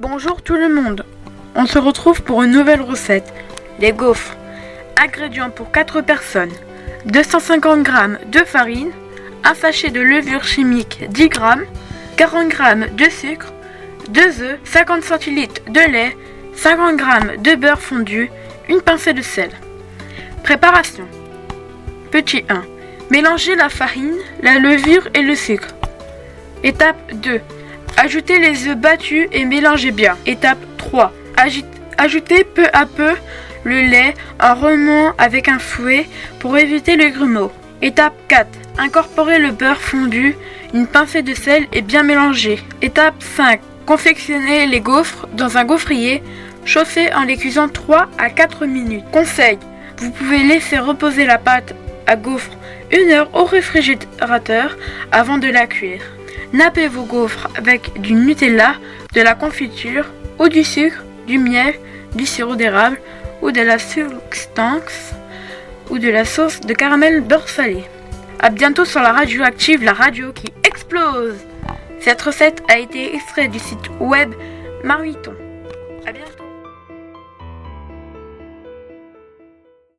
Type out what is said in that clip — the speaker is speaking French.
Bonjour tout le monde. On se retrouve pour une nouvelle recette. Les gaufres. Ingrédients pour 4 personnes. 250 g de farine, un sachet de levure chimique 10 g, 40 g de sucre, 2 œufs, 50 centilitres de lait, 50 g de beurre fondu, une pincée de sel. Préparation. Petit 1. Mélangez la farine, la levure et le sucre. Étape 2. Ajoutez les œufs battus et mélangez bien. Étape 3. Ajoutez peu à peu le lait en remuant avec un fouet pour éviter le grumeaux. Étape 4. Incorporez le beurre fondu, une pincée de sel et bien mélanger. Étape 5. Confectionnez les gaufres dans un gaufrier chauffé en les cuisant 3 à 4 minutes. Conseil. Vous pouvez laisser reposer la pâte à gaufres une heure au réfrigérateur avant de la cuire. Nappez vos gaufres avec du Nutella, de la confiture ou du sucre, du miel, du sirop d'érable ou de la substance ou de la sauce de caramel beurre salé. A bientôt sur la radio active, la radio qui explose. Cette recette a été extraite du site web Marmiton. A bientôt.